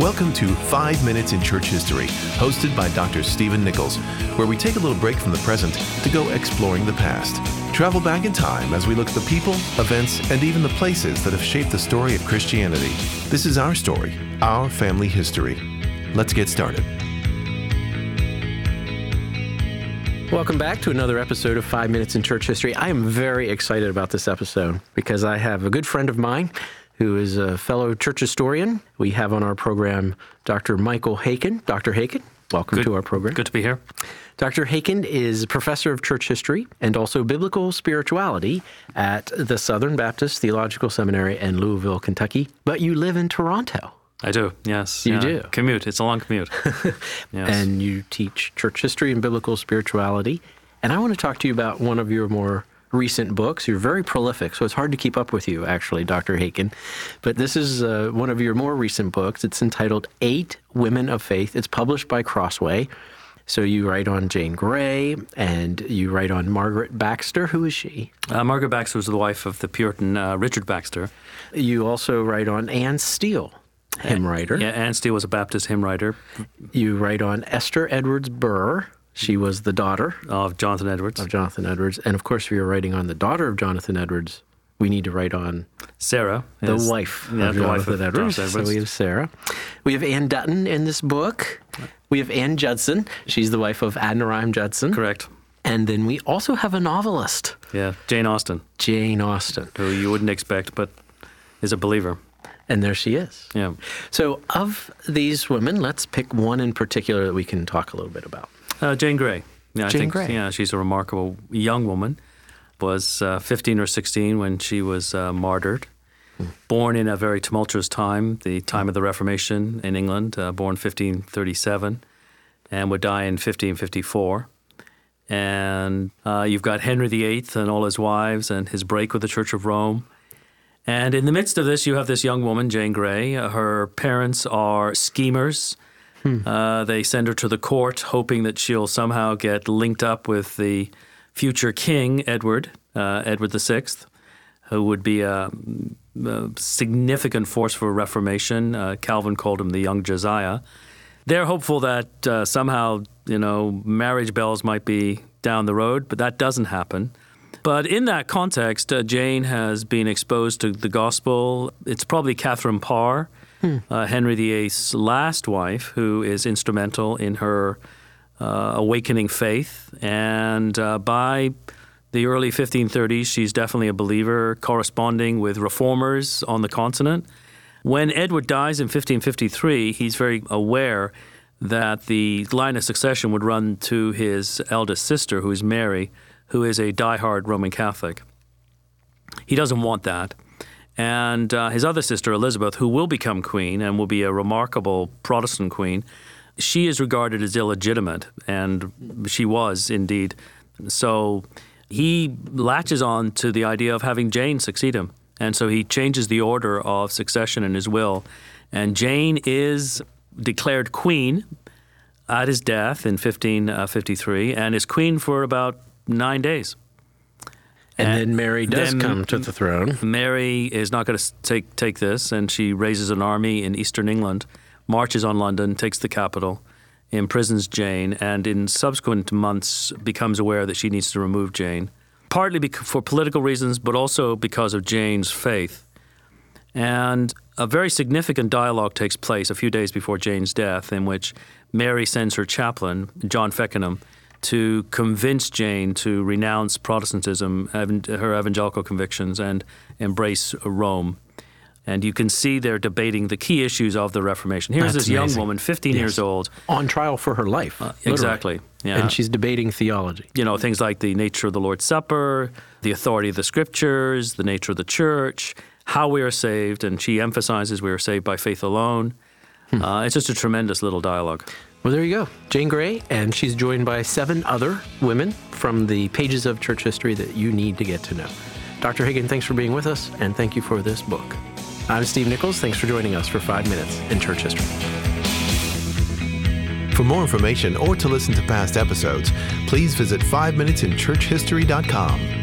Welcome to 5 Minutes in Church History, hosted by Dr. Stephen Nichols, where we take a little break from the present to go exploring the past. Travel back in time as we look at the people, events, and even the places that have shaped the story of Christianity. This is our story, our family history. Let's get started. Welcome back to another episode of Five Minutes in Church History. I am very excited about this episode because I have a good friend of mine who is a fellow church historian. We have on our program Dr. Michael Haykin. Dr. Haykin, welcome Good- to our program. Good to be here. Dr. Haykin is professor of church history and also biblical spirituality at the Southern Baptist Theological Seminary in Louisville, Kentucky. But you live in Toronto I do. Yes. You yeah. do? Commute. It's a long commute. yes. and you teach church history and biblical spirituality. And I want to talk to you about one of your more recent books. You're very prolific, so it's hard to keep up with you, actually, Dr. Haykin. But this is uh, one of your more recent books. It's entitled Eight Women of Faith. It's published by Crossway. So you write on Jane Grey and you write on Margaret Baxter. Who is she? uh, Margaret Baxter was the wife of the Puritan uh, Richard Baxter. You also write on Anne Steele, hymn writer. Yeah, Anne Steele was a Baptist hymn writer You write on Esther Edwards Burr. She was the daughter of Jonathan Edwards. of Jonathan Edwards. And of course, if you're writing on the daughter of Jonathan Edwards, we need to write on Sarah, the wife yeah, of the Jonathan wife of Edwards. Jonathan So we have Sarah. We have Anne Dutton in this book. We have Anne Judson. She's the wife of Adoniram Judson. Correct. And then we also have a novelist, Yeah, Jane Austen, Jane Austen. who you wouldn't expect, but is a believer. And there she is. Yeah. So, of these women, let's pick one in particular that we can talk a little bit about. Uh, Jane Grey. Yeah, I Jane think, Grey. Yeah, she's a remarkable young woman. Was uh, 15 or 16 when she was uh, martyred. Born in a very tumultuous time, the time of the Reformation in England, uh, born 1537, and would die in 1554. And uh, you've got Henry VIII and all his wives and his break with the Church of Rome. And in the midst of this, you have this young woman, Jane Grey. Her parents are schemers. Uh, they send her to the court, hoping that she'll somehow get linked up with the future king, Edward, uh, Edward VI, who would be a, a significant force for Reformation. Uh, Calvin called him the young Josiah. They're hopeful that uh, somehow, you know, marriage bells might be down the road, but that doesn't happen. But in that context, uh, Jane has been exposed to the gospel. It's probably Catherine Parr, uh, Henry VIII's last wife, who is instrumental in her uh, awakening faith. And uh, by the early 1530s, she's definitely a believer, corresponding with reformers on the continent. When Edward dies in 1553, he's very aware that the line of succession would run to his eldest sister, who is Mary, who is a diehard Roman Catholic. He doesn't want that. And uh, his other sister, Elizabeth, who will become queen and will be a remarkable Protestant queen, she is regarded as illegitimate, and she was indeed. So he latches on to the idea of having Jane succeed him. And so he changes the order of succession in his will. And Jane is declared queen at his death in 1553 and is queen for about nine days. And, And then Mary does then- come to the throne. Mary is not going to take take this, and she raises an army in eastern England, marches on London, takes the capital, imprisons Jane, and in subsequent months becomes aware that she needs to remove Jane, partly bec- for political reasons, but also because of Jane's faith. And a very significant dialogue takes place a few days before Jane's death, in which Mary sends her chaplain, John Feckenham, to convince Jane to renounce Protestantism, her evangelical convictions, and embrace Rome. And you can see they're debating the key issues of the Reformation. Here's That's this young woman, 15 Yes. years old, On trial for her life. literally. exactly. Yeah. And she's debating theology. you know, things like the nature of the Lord's Supper, the authority of the Scriptures, the nature of the church, how we are saved, and she emphasizes we are saved by faith alone. Uh, it's just a tremendous little dialogue. Well, there you go. Jane Grey, and she's joined by seven other women from the pages of church history that you need to get to know. Dr. Haykin, thanks for being with us, and thank you for this book. I'm Steve Nichols. Thanks for joining us for five minutes in church history. For more information or to listen to past episodes, please visit 5minutesinchurchhistory.com.